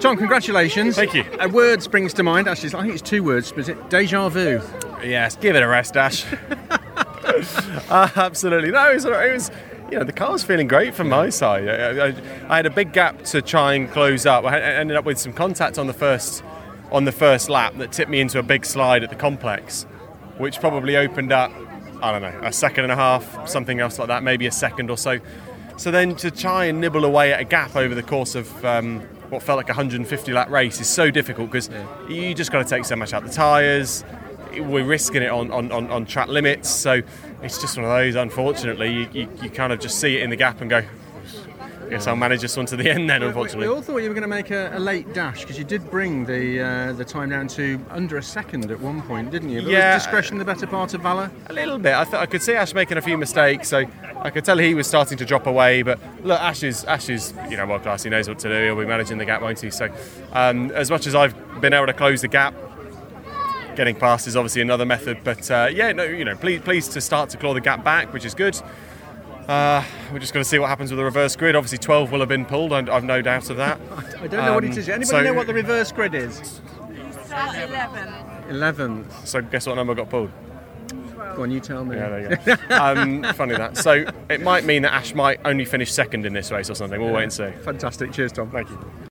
Tom, congratulations. Thank you. A word springs to mind. Actually, I think it's two words. But is it deja vu? Yes, give it a rest, Ash. uh, absolutely. No, it was, it was, you know, the car was feeling great from my side. I, I, I had a big gap to try and close up. I, I ended up with some contact on the first on the first lap that tipped me into a big slide at the complex, which probably opened up, I don't know, a second and a half, something else like that, maybe a second or so. So then to try and nibble away at a gap over the course of um, what felt like a 150 lap race is so difficult because you just got to take so much out the tyres. We're risking it on, on, on, on track limits, so it's just one of those. Unfortunately, you, you, you kind of just see it in the gap and go, Guess I'll manage this one to the end then, unfortunately. We unfortunately. all thought you were going to make a, a late dash because you did bring the uh, the time down to under a second at one point, didn't you? But Yeah. Was discretion the better part of valour? A little bit. I, th- I could see Ash making a few mistakes, so I could tell he was starting to drop away. But look, Ash is Ash is you know world class. He knows what to do. He'll be managing the gap, won't he? So um, as much as I've been able to close the gap, getting past is obviously another method. But uh, yeah, no, you know, pleased, pleased to start to claw the gap back, which is good. Uh, we're just going to see what happens with the reverse grid. Obviously, 12 will have been pulled. I- I've no doubt of that. I don't know what it is. Um. Anybody so- know what the reverse grid is? 11. 11. So guess what number got pulled? Go on, you tell me. Yeah, there you go. um, funny that. So it might mean that Ash might only finish second in this race or something. We'll wait and see. Fantastic. Cheers, Tom. Thank you.